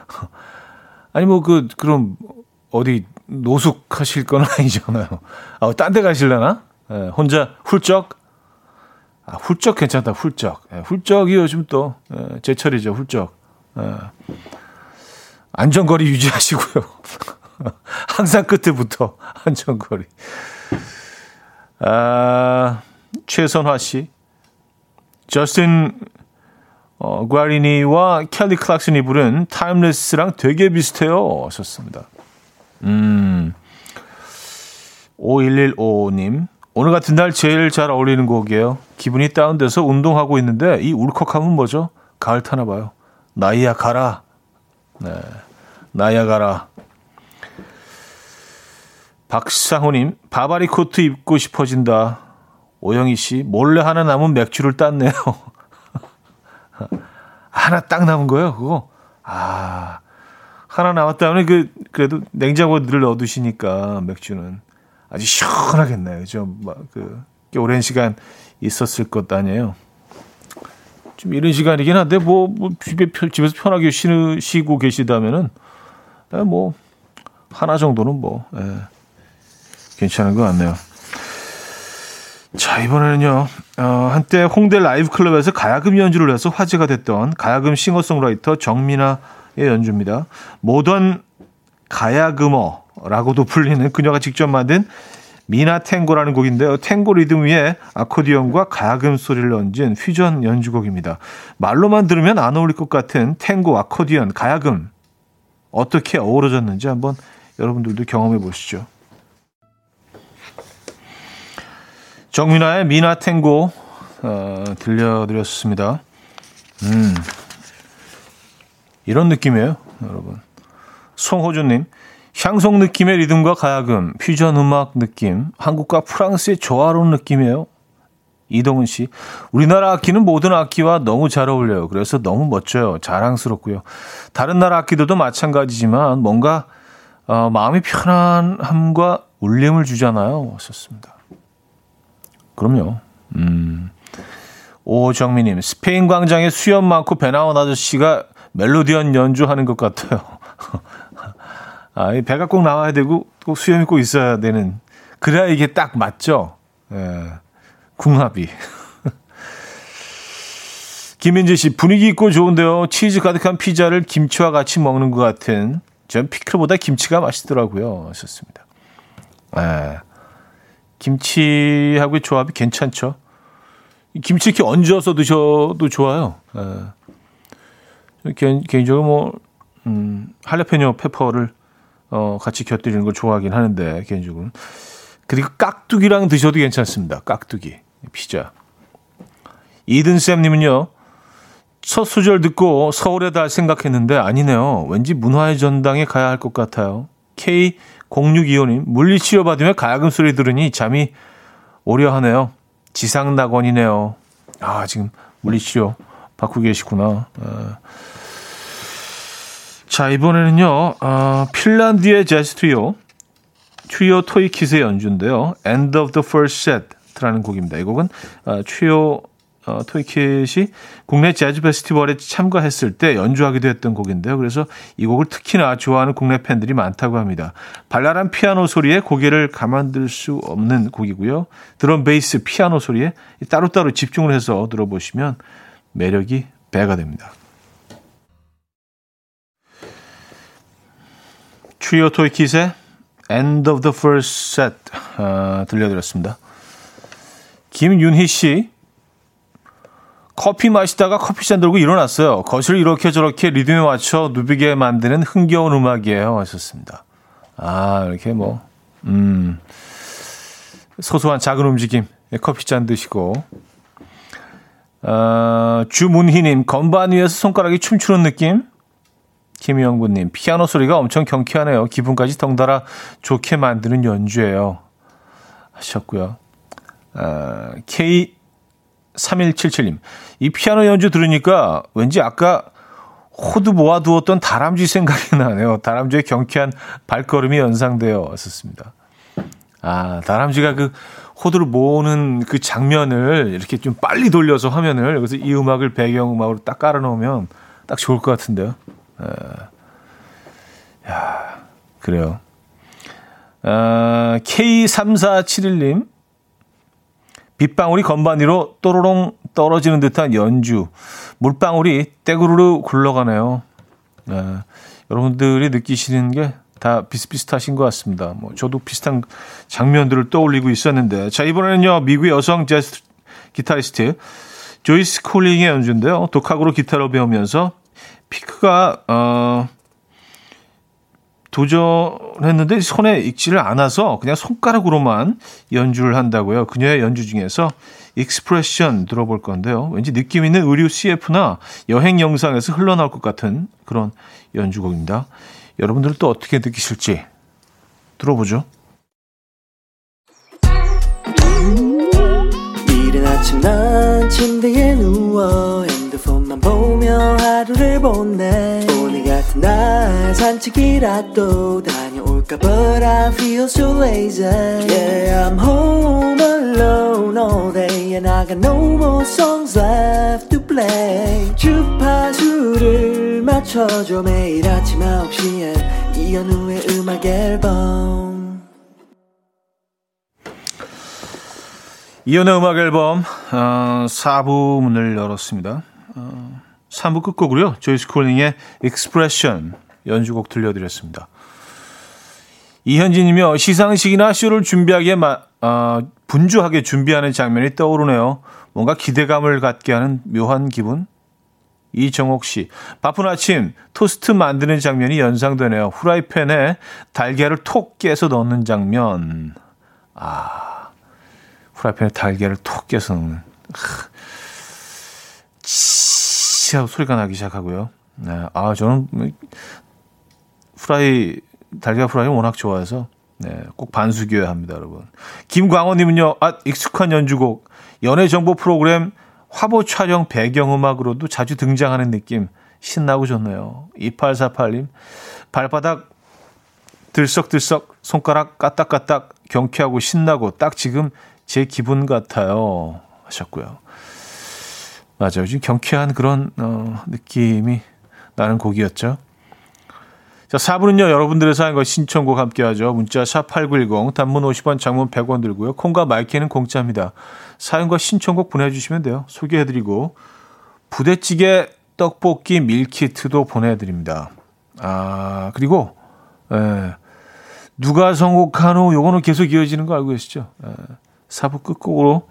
아니 뭐 그 그럼 어디 노숙하실 건 아니잖아요. 아, 딴 데 가실려나? 예, 혼자 훌쩍? 아, 훌쩍 괜찮다. 훌쩍. 예, 훌쩍이 요즘 또 예, 제철이죠. 훌쩍. 예. 안전거리 유지하시고요. 항상 끝에부터 안전거리. 아, 최선화 씨. 저스틴 어, 과리니와 켈리 클락슨이 부른 Timeless랑 되게 비슷해요. 하셨습니다. 음. 5115님. 오늘 같은 날 제일 잘 어울리는 곡이에요. 기분이 다운돼서 운동하고 있는데 이 울컥함은 뭐죠? 가을 타나 봐요. 나이야 가라. 네. 나이야 가라. 박상호님, 바바리 코트 입고 싶어진다. 오영희 씨, 몰래 하나 남은 맥주를 땄네요. 하나 딱 남은 거예요, 그거. 아, 하나 남았다면 그, 그래도 냉장고에 늘 넣어두시니까 맥주는 아주 시원하겠네요. 좀, 막, 그, 꽤 오랜 시간 있었을 것 아니에요. 좀 이런 시간이긴 한데, 뭐, 뭐 집에, 집에서 편하게 쉬는, 쉬고 계시다면은, 에, 뭐, 하나 정도는 뭐, 에, 괜찮은 것 같네요. 자, 이번에는요, 어, 한때 홍대 라이브 클럽에서 가야금 연주를 해서 화제가 됐던 가야금 싱어송라이터 정민아의 연주입니다. 모던 가야금어라고도 불리는 그녀가 직접 만든 미나 탱고라는 곡인데요. 탱고 리듬 위에 아코디언과 가야금 소리를 얹은 퓨전 연주곡입니다. 말로만 들으면 안 어울릴 것 같은 탱고, 아코디언, 가야금 어떻게 어우러졌는지 한번 여러분들도 경험해 보시죠. 정민아의 미나 탱고 어, 들려드렸습니다. 음, 이런 느낌이에요, 여러분. 송호준님, 향송 느낌의 리듬과 가야금, 퓨전 음악 느낌, 한국과 프랑스의 조화로운 느낌이에요. 이동은 씨, 우리나라 악기는 모든 악기와 너무 잘 어울려요. 그래서 너무 멋져요. 자랑스럽고요. 다른 나라 악기들도 마찬가지지만 뭔가 어, 마음이 편안함과 울림을 주잖아요. 썼습니다. 그럼요. 음. 오정미님, 스페인 광장에 수염 많고 배 나온 아저씨가 멜로디언 연주하는 것 같아요. 아, 이 배가 꼭 나와야 되고, 꼭 수염이 꼭 있어야 되는. 그래야 이게 딱 맞죠? 예. 궁합이. 김민재 씨, 분위기 있고 좋은데요. 치즈 가득한 피자를 김치와 같이 먹는 것 같은. 전 피클보다 김치가 맛있더라고요. 하셨습니다. 예. 김치하고의 조합이 괜찮죠. 김치 이렇게 얹어서 드셔도 좋아요. 예. 개인, 개인적으로 뭐, 음, 할레페뇨 페퍼를 어, 같이 곁들이는 걸 좋아하긴 하는데, 개인적으로는. 그리고 깍두기랑 드셔도 괜찮습니다. 깍두기. 피자. 이든쌤님은요, 첫 소절 듣고 서울에 다 생각했는데 아니네요. 왠지 문화의 전당에 가야 할 것 같아요. K 0625님, 물리치료 받으며 가야금 소리 들으니 잠이 오려 하네요. 지상낙원이네요. 아, 지금 물리치료 받고 계시구나. 아, 자, 이번에는요, 어, 핀란드의 재즈 트리오, 트리오 토이킷의 연주인데요. End of the First Set라는 곡입니다. 이 곡은 어, 트리오 어, 토이킷이 국내 재즈 페스티벌에 참가했을 때 연주하기도 했던 곡인데요. 그래서 이 곡을 특히나 좋아하는 국내 팬들이 많다고 합니다. 발랄한 피아노 소리에 고개를 가만둘 수 없는 곡이고요. 드럼, 베이스, 피아노 소리에 따로따로 집중을 해서 들어보시면 매력이 배가 됩니다. 트리오 토이킷의 End of the First Set 어, 들려드렸습니다. 김윤희 씨 커피 마시다가 커피잔 들고 일어났어요. 거실을 이렇게 저렇게 리듬에 맞춰 누비게 만드는 흥겨운 음악이에요. 하셨습니다. 아, 이렇게 뭐, 음, 소소한 작은 움직임. 커피잔 드시고. 어, 주문희님, 건반 위에서 손가락이 춤추는 느낌? 김영구님, 피아노 소리가 엄청 경쾌하네요. 기분까지 덩달아 좋게 만드는 연주예요. 하셨고요. 어, K 3177님. 이 피아노 연주 들으니까 왠지 아까 호두 모아두었던 다람쥐 생각이 나네요. 다람쥐의 경쾌한 발걸음이 연상되어 왔었습니다. 아, 다람쥐가 그 호두를 모으는 그 장면을 이렇게 좀 빨리 돌려서 화면을 여기서 이 음악을 배경음악으로 딱 깔아놓으면 딱 좋을 것 같은데요. 에. 야, 그래요. 아, K3471님. 빗방울이 건반 위로 또로롱 떨어지는 듯한 연주. 물방울이 떼구르르 굴러가네요. 네. 여러분들이 느끼시는 게 다 비슷비슷하신 것 같습니다. 뭐 저도 비슷한 장면들을 떠올리고 있었는데 자 이번에는요 미국의 여성 재즈 기타리스트 조이스 콜링의 연주인데요. 독학으로 기타를 배우면서 피크가 어 도전했는데 손에 익지를 않아서 그냥 손가락으로만 연주를 한다고요. 그녀의 연주 중에서 Expression 들어볼 건데요. 왠지 느낌 있는 의류 CF나 여행 영상에서 흘러나올 것 같은 그런 연주곡입니다. 여러분들은 또 어떻게 느끼실지 들어보죠. 이른 아침 난 침대에 누워 핸드폰만 보며 하루를 보내 같은 날 산책이라도 다녀올까 But I feel so lazy Yeah I'm home alone all day And I got no more songs left to play 주파수를 맞춰줘 매일 아침 9시에 이현우의 음악 앨범 이연의 음악 앨범 어, 4부 문을 열었습니다. 어, 3부 끝곡으로요. 조이스 콜링의 Expression 연주곡 들려드렸습니다. 이현진이며 시상식이나 쇼를 준비하기에 마, 어, 분주하게 준비하는 장면이 떠오르네요. 뭔가 기대감을 갖게 하는 묘한 기분. 이정옥 씨, 바쁜 아침 토스트 만드는 장면이 연상되네요. 후라이팬에 달걀을 톡 깨서 넣는 장면. 아. 프라이팬에 달걀을 톡 깨서 넣는. 치 하고 소리가 나기 시작하고요. 네. 아, 저는 프라이, 달걀 프라이 워낙 좋아해서, 네. 꼭 반숙이어야 합니다, 여러분. 김광호님은요, 아, 익숙한 연주곡, 연예정보 프로그램 화보 촬영 배경음악으로도 자주 등장하는 느낌. 신나고 좋네요. 2848님, 발바닥 들썩들썩, 손가락 까딱까딱, 경쾌하고 신나고 딱 지금 제 기분 같아요. 하셨고요. 맞아요. 좀 경쾌한 그런, 어, 느낌이 나는 곡이었죠. 자, 4부는요, 여러분들의 사연과 신청곡 함께 하죠. 문자 샵8910, 단문 50원, 장문 100원 들고요. 콩과 myK는 공짜입니다. 사연과 신청곡 보내주시면 돼요. 소개해드리고, 부대찌개, 떡볶이, 밀키트도 보내드립니다. 아, 그리고, 에, 누가 선곡한 후 요거는 계속 이어지는 거 알고 계시죠? 에, 사부 끝곡으로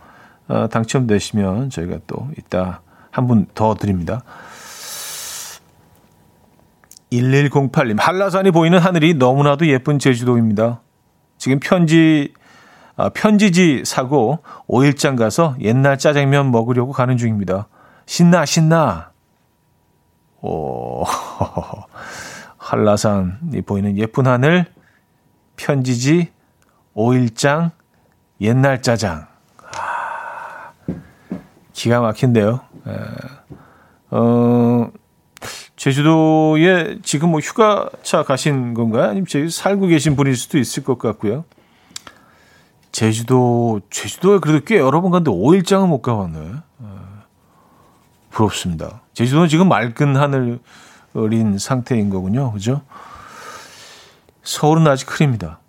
어, 당첨되시면 저희가 또 이따 한 분 더 드립니다. 1108님, 한라산이 보이는 하늘이 너무나도 예쁜 제주도입니다. 지금 편지, 아, 편지지 사고 5일장 가서 옛날 짜장면 먹으려고 가는 중입니다. 신나, 신나! 오, 한라산이 보이는 예쁜 하늘, 편지지, 5일장, 옛날 짜장. 아, 기가 막힌데요. 에, 어, 제주도에 지금 뭐 휴가차 가신 건가요? 아니면 제주 살고 계신 분일 수도 있을 것 같고요. 제주도, 제주도에 그래도 꽤 여러 번 갔는데 5일장은 못 가봤네. 어, 부럽습니다. 제주도는 지금 맑은 하늘인 상태인 거군요. 그죠? 서울은 아직 흐립니다.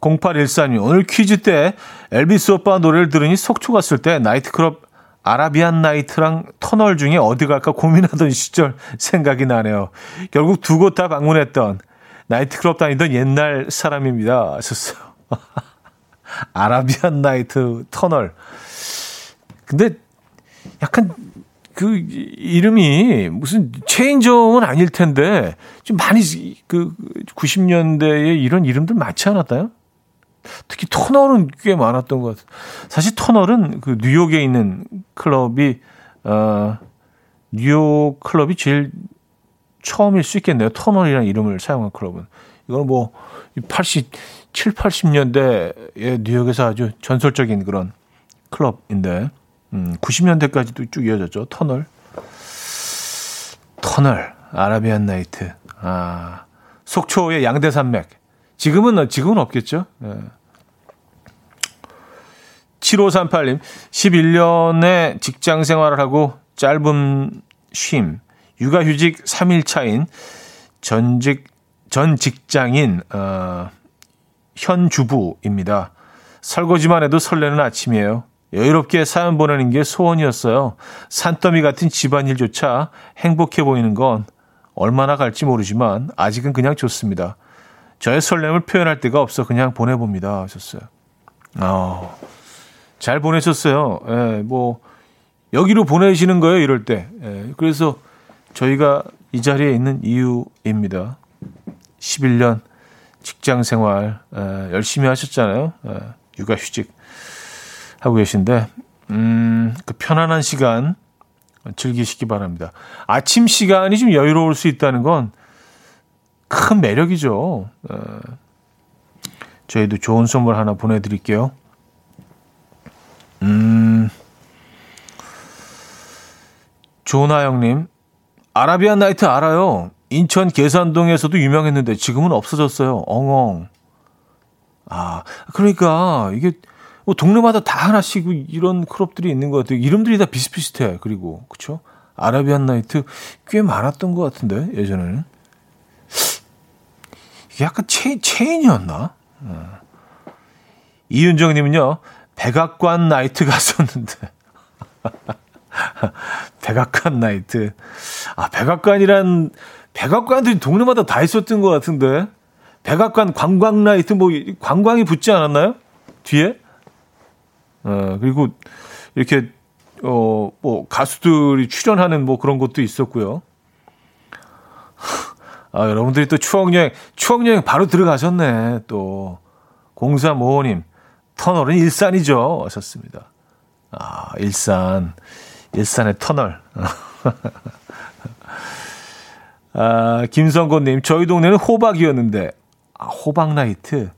0814님, 오늘 퀴즈 때 엘비스 오빠 노래를 들으니 속초 갔을 때 나이트클럽 아라비안 나이트랑 터널 중에 어디 갈까 고민하던 시절 생각이 나네요. 결국 두 곳 다 방문했던 나이트클럽 다니던 옛날 사람입니다. 하셨어요. 아라비안 나이트 터널. 근데 약간 그 이름이 무슨 체인점은 아닐 텐데 좀 많이 그 90년대에 이런 이름들 많지 않았나요? 특히 터널은 꽤 많았던 것 같아요. 사실 터널은 그 뉴욕에 있는 클럽이 어 뉴욕 클럽이 제일 처음일 수 있겠네요. 터널이라는 이름을 사용한 클럽은. 이거는 뭐 80, 7, 80년대에 뉴욕에서 아주 전설적인 그런 클럽인데 음, 90년대까지도 쭉 이어졌죠. 터널. 터널. 아라비안 나이트. 아. 속초의 양대산맥. 지금은, 지금은 없겠죠. 예. 7538님, 11년의 직장 생활을 하고 짧은 쉼, 육아휴직 3일 차인 전직, 전 직장인, 어, 현 주부입니다. 설거지만 해도 설레는 아침이에요. 여유롭게 사연 보내는 게 소원이었어요. 산더미 같은 집안일조차 행복해 보이는 건 얼마나 갈지 모르지만 아직은 그냥 좋습니다. 저의 설렘을 표현할 데가 없어 그냥 보내봅니다. 하셨어요. 어, 잘 보내셨어요. 예, 뭐, 여기로 보내시는 거예요, 이럴 때. 예, 그래서 저희가 이 자리에 있는 이유입니다. 11년 직장 생활, 예, 열심히 하셨잖아요. 예, 육아 휴직. 하고 계신데, 음, 그 편안한 시간 즐기시기 바랍니다. 아침 시간이 좀 여유로울 수 있다는 건 큰 매력이죠. 에, 저희도 좋은 선물 하나 보내드릴게요. 음, 조나영님, 아라비안 나이트 알아요. 인천 계산동에서도 유명했는데 지금은 없어졌어요. 엉엉. 아, 그러니까 이게 뭐 동네마다 다 하나씩 이런 클럽들이 있는 것 같아요. 이름들이 다 비슷비슷해. 그리고 그쵸? 아라비안 나이트 꽤 많았던 것 같은데 예전에는 약간 체인, 체인이었나? 어. 이윤정님은요 백악관 나이트 갔었는데 백악관 나이트 아 백악관이란 백악관들이 동네마다 다 있었던 것 같은데 백악관 관광 나이트 뭐 관광이 붙지 않았나요? 뒤에? 어, 그리고 이렇게 어, 뭐 가수들이 출연하는 뭐 그런 것도 있었고요. 아, 여러분들이 또 추억여행, 추억여행 바로 들어가셨네. 또, 0355님, 터널은 일산이죠. 하셨습니다. 아, 일산. 일산의 터널. 아, 김성곤님, 저희 동네는 호박이었는데, 아, 호박 나이트.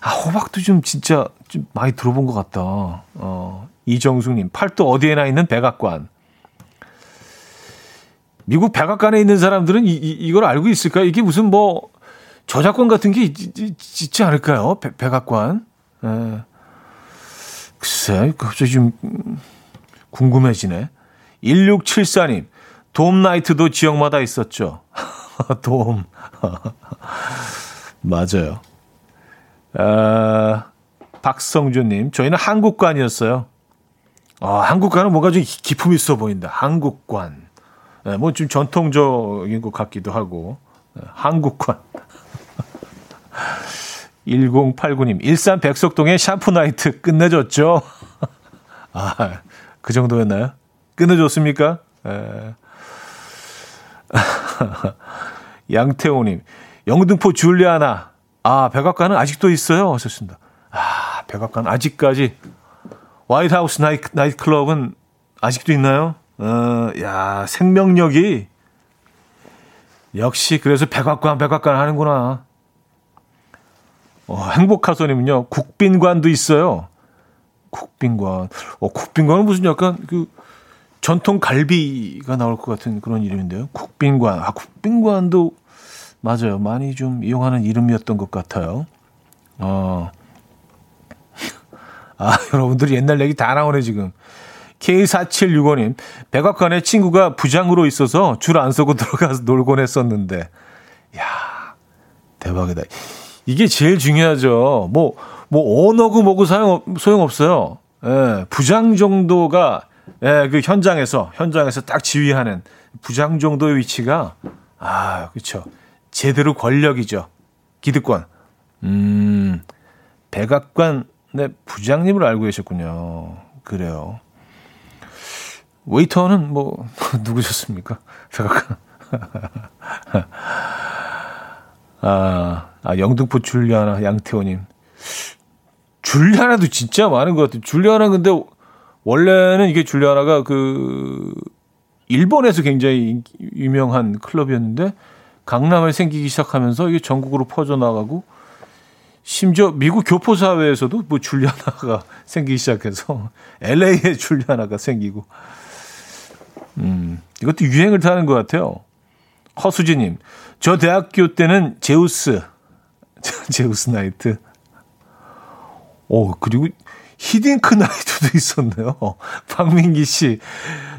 아, 호박도 좀 진짜 좀 많이 들어본 것 같다. 어, 이정숙님, 팔도 어디에나 있는 백악관. 미국 백악관에 있는 사람들은 이, 이, 이걸 알고 있을까? 이게 무슨 뭐 저작권 같은 게 있, 지 않을까요? 백, 백악관. 에. 글쎄, 갑자기 좀 궁금해지네. 1674님, 돔 나이트도 지역마다 있었죠. 돔. 맞아요. 아, 박성준님, 저희는 한국관이었어요. 아, 한국관은 뭔가 좀 기품 있어 보인다. 한국관. 네, 뭐좀 전통적인 것 같기도 하고. 네, 한국관. 1089님, 일산 백석동의 샴푸 나이트 끝내줬죠? 아, 그 정도였나요? 끝내줬습니까? 에. 양태호님, 영등포 줄리아나, 아, 백악관은 아직도 있어요. 하셨습니다. 아, 백악관 아직까지 화이트하우스 나이, 나이트클럽은 아직도 있나요? 어, 야, 생명력이 역시 그래서 백악관 백악관 하는구나. 어, 행복하소님은요. 국빈관도 있어요. 국빈관. 어, 국빈관은 무슨 약간 그 전통 갈비가 나올 것 같은 그런 이름인데요. 국빈관. 아, 국빈관도 맞아요. 많이 좀 이용하는 이름이었던 것 같아요. 어. 아, 여러분들이 옛날 얘기 다 나오네, 지금. K4765님, 백악관에 친구가 부장으로 있어서 줄 안 서고 들어가서 놀곤 했었는데, 야 대박이다. 이게 제일 중요하죠. 뭐, 뭐, 언어고 뭐고 사용, 소용없어요. 예, 부장 정도가, 예, 그 현장에서, 현장에서 딱 지휘하는 부장 정도의 위치가, 아, 그쵸. 제대로 권력이죠. 기득권. 음, 백악관의 부장님을 알고 계셨군요. 그래요. 웨이터는 뭐, 누구셨습니까? 백악관. 아, 아, 영등포 줄리아나 양태호님. 줄리아나도 진짜 많은 것 같아요. 줄리아나 근데 원래는 이게 줄리아나가 그 일본에서 굉장히 유명한 클럽이었는데 강남에 생기기 시작하면서 이게 전국으로 퍼져나가고 심지어 미국 교포 사회에서도 뭐 줄리아나가 생기기 시작해서 LA에 줄리아나가 생기고 음 이것도 유행을 타는 것 같아요. 허수진님, 저 대학교 때는 제우스, 제우스 나이트. 오, 그리고 히딩크 나이트도 있었네요. 박민기 씨,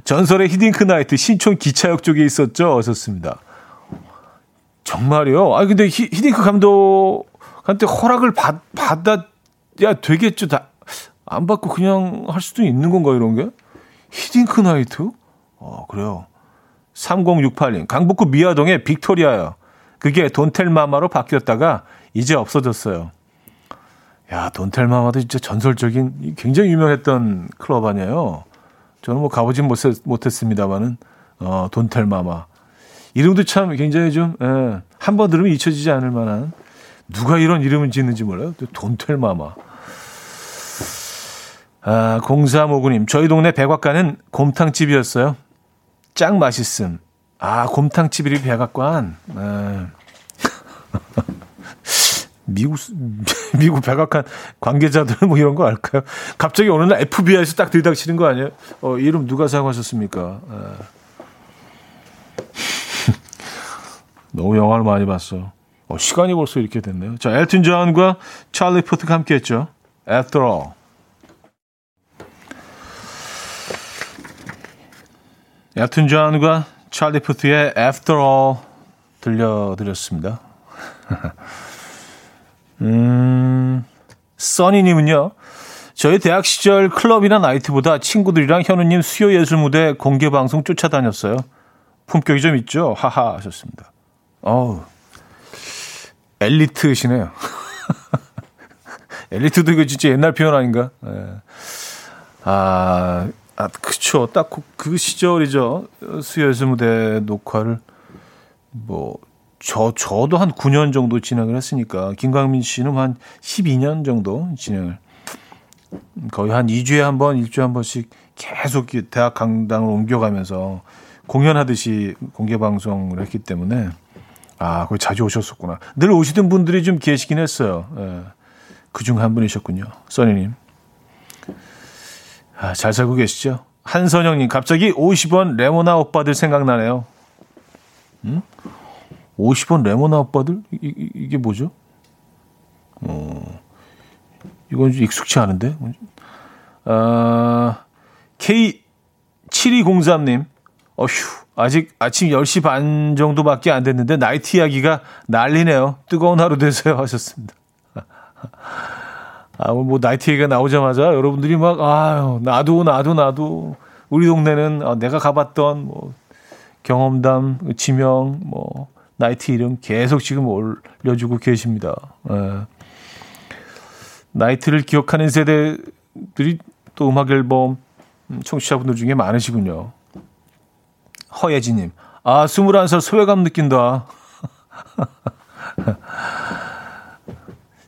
전설의 히딩크 나이트 신촌 기차역 쪽에 있었죠? 어셨습니다. 정말요? 아, 근데 히, 히딩크 감독한테 허락을 받, 받아야 되겠죠. 다, 안 받고 그냥 할 수도 있는 건가, 이런 게? 히딩크 나이트? 어, 그래요. 3068님, 강북구 미아동의 빅토리아요. 그게 돈텔마마로 바뀌었다가 이제 없어졌어요. 야, 돈텔마마도 진짜 전설적인, 굉장히 유명했던 클럽 아니에요. 저는 뭐 가보진 못, 못했습니다만은, 어, 돈텔마마. 이름도 참 굉장히 좀, 예, 한번 들으면 잊혀지지 않을 만한, 누가 이런 이름을 짓는지 몰라요. 돈텔마마. 아, 0359님, 저희 동네 백악관은 곰탕집이었어요. 짱 맛있음. 아, 곰탕집이 백악관. 네. 미국, 미국 백악관 관계자들 뭐 이런 거 알까요? 갑자기 어느 날 FBI에서 딱 들이닥치는 거 아니에요? 어, 이름 누가 사용하셨습니까? 네. 너무 영화를 많이 봤어. 어, 시간이 벌써 이렇게 됐네요. 자, 엘튼 존과 찰리 포트가 함께 했죠. After All. 엘튼 존과 찰리 푸트의 After All 들려드렸습니다. 음, 써니님은요. 저희 대학 시절 클럽이나 나이트보다 친구들이랑 현우님 수요 예술 무대 공개 방송 쫓아다녔어요. 품격이 좀 있죠? 하하 하셨습니다. 어우, 엘리트시네요. 엘리트도 이거 진짜 옛날 표현 아닌가? 네. 아, 아, 그쵸. 딱그 그 시절이죠. 수요예술 무대 녹화를 뭐, 저, 저도 한 9년 정도 진행을 했으니까, 김광민 씨는 한 12년 정도 진행을, 거의 한 2주에 한 번, 1주에 한 번씩 계속 대학 강당을 옮겨가면서 공연하듯이 공개 방송을 했기 때문에, 아, 거기 자주 오셨었구나. 늘 오시던 분들이 좀 계시긴 했어요. 예. 그중 한 분이셨군요. 써니님. 아, 잘 살고 계시죠? 한선영님, 갑자기 50원 레모나 오빠들 생각나네요. 음? 50원 레모나 오빠들? 이, 이, 게 뭐죠? 어, 이건 좀 익숙치 않은데? 아, K7203님, 어휴, 아직 아침 10시 반 정도밖에 안 됐는데 나이트 이야기가 난리네요. 뜨거운 하루 되세요. 하셨습니다. 아, 뭐, 나이트 얘기가 나오자마자 여러분들이 막, 아유, 나도, 나도, 나도. 우리 동네는 아, 내가 가봤던, 뭐, 경험담, 지명, 뭐, 나이트 이름 계속 지금 올려주고 계십니다. 예. 나이트를 기억하는 세대들이 또 음악 앨범 음, 청취자분들 중에 많으시군요. 허예진님, 아, 21살 소외감 느낀다.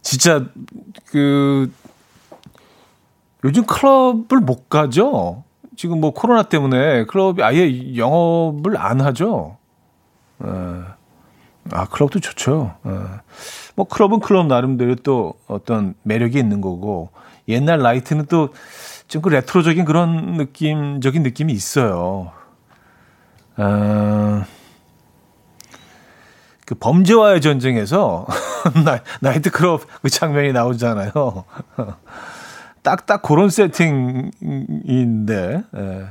진짜 그 요즘 클럽을 못 가죠. 지금 뭐 코로나 때문에 클럽이 아예 영업을 안 하죠. 에. 예. 아 클럽도 좋죠. 에. 예. 뭐 클럽은 클럽 나름대로 또 어떤 매력이 있는 거고 옛날 나이트는 또 좀 그 레트로적인 그런 느낌적인 느낌이 있어요. 어, 그 범죄와의 전쟁에서 나이트 클럽 그 장면이 나오잖아요. 딱딱 그런 세팅인데 예.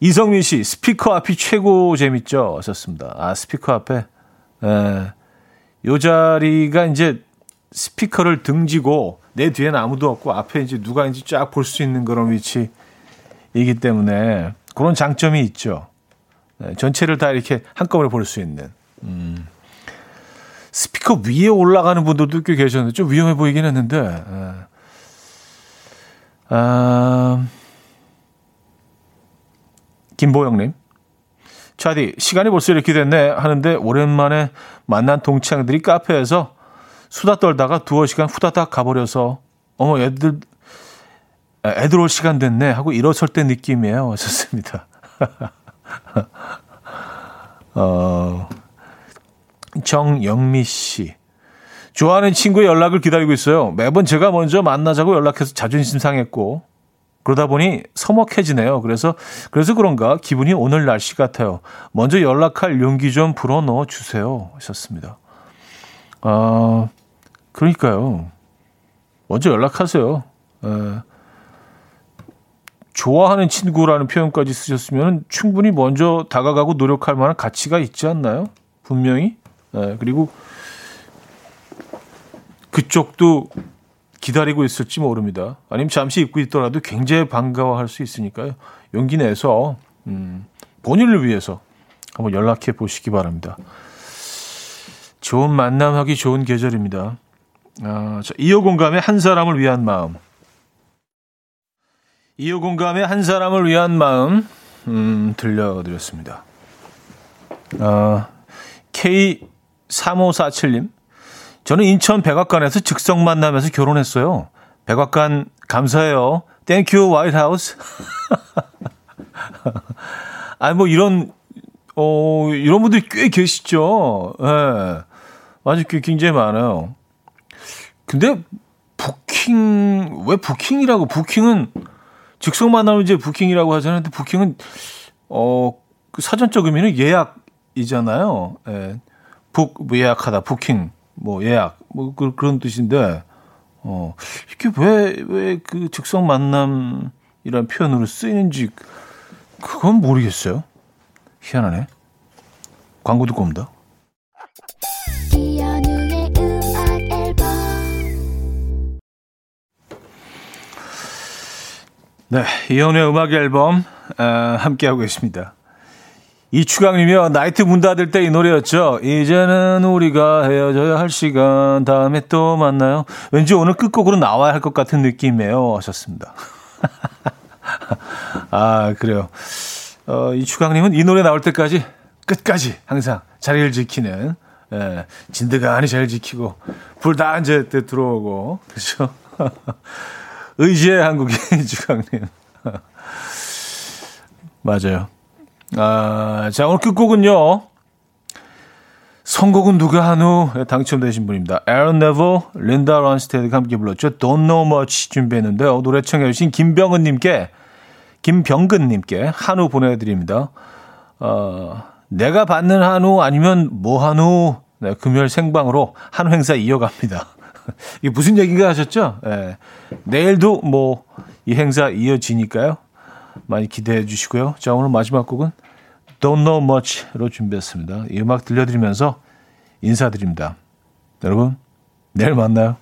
이성민 씨 스피커 앞이 최고 재밌죠. 하셨습니다. 아 스피커 앞에 예. 요 자리가 이제 스피커를 등지고 내 뒤에는 아무도 없고 앞에 이제 누가 이제 쫙볼 수 있는 그런 위치이기 때문에 그런 장점이 있죠. 네, 전체를 다 이렇게 한꺼번에 볼 수 있는. 음. 스피커 위에 올라가는 분들도 꽤 계셨는데 좀 위험해 보이긴 했는데. 네. 아, 김보영님. 차디, 시간이 벌써 이렇게 됐네 하는데 오랜만에 만난 동창들이 카페에서 수다 떨다가 두어 시간 후다닥 가버려서 어머 애들 애들 올 시간 됐네 하고 일어설 때 느낌이에요. 하셨습니다. 어, 정영미 씨. 좋아하는 친구의 연락을 기다리고 있어요. 매번 제가 먼저 만나자고 연락해서 자존심 상했고 그러다 보니 서먹해지네요. 그래서 그래서 그런가 기분이 오늘 날씨 같아요. 먼저 연락할 용기 좀 불어넣어 주세요. 하셨습니다. 아 그러니까요. 먼저 연락하세요. 에, 좋아하는 친구라는 표현까지 쓰셨으면 충분히 먼저 다가가고 노력할 만한 가치가 있지 않나요? 분명히. 에, 그리고 그쪽도 기다리고 있을지 모릅니다. 아니면 잠시 잊고 있더라도 굉장히 반가워할 수 있으니까요. 용기 내서 음, 본인을 위해서 한번 연락해 보시기 바랍니다. 좋은 만남하기 좋은 계절입니다. 아, 자, 이호 공감의 한 사람을 위한 마음. 이호 공감의 한 사람을 위한 마음 음, 들려드렸습니다. 아, K3547님. 저는 인천 백악관에서 즉석 만남해서 결혼했어요. 백악관 감사해요. Thank you White House. 아니 뭐 이런 어 이런 분들이 꽤 계시죠. 예. 네. 아주 굉장히 많아요. 근데 부킹 왜 부킹이라고 부킹은 즉석 만나면 이제 부킹이라고 하잖아요. 근데 부킹은 어 그 사전적 의미는 예약이잖아요. 예. 북뭐 예약하다 부킹 뭐 예약 뭐 그, 그런 뜻인데 어 이게 왜 왜 그 즉석 만남이라는 표현으로 쓰이는지 그건 모르겠어요. 희한하네. 광고 듣고 옵니다. 네, 이현우의 음악 앨범 어, 함께하고 계십니다. 이추강님이요. 나이트 문 닫을 때 이 노래였죠. 이제는 우리가 헤어져야 할 시간. 다음에 또 만나요. 왠지 오늘 끝곡으로 나와야 할 것 같은 느낌이에요. 하셨습니다. 아, 그래요. 어, 이추강님은 이 노래 나올 때까지 끝까지 항상 자리를 지키는 예, 진드가니 잘 지키고 불 다 이제 때 들어오고 그렇죠. 의지의 한국인 이추강님 맞아요. 아, 자, 오늘 끝곡은요. 선곡은 누가 한 후 당첨되신 분입니다. 에런 네버, 린다 런스테드가 함께 불렀죠. Don't Know Much 준비했는데요. 노래 청해 주신 김병은님께, 김병근님께 한우 보내드립니다. 어, 내가 받는 한우 아니면 뭐 한우 네, 금요일 생방으로 한우 행사 이어갑니다. 이게 무슨 얘기인가 하셨죠? 네. 내일도 뭐 이 행사 이어지니까요. 많이 기대해 주시고요. 자, 오늘 마지막 곡은 Don't Know Much로 준비했습니다. 이 음악 들려드리면서 인사드립니다. 여러분, 내일 만나요.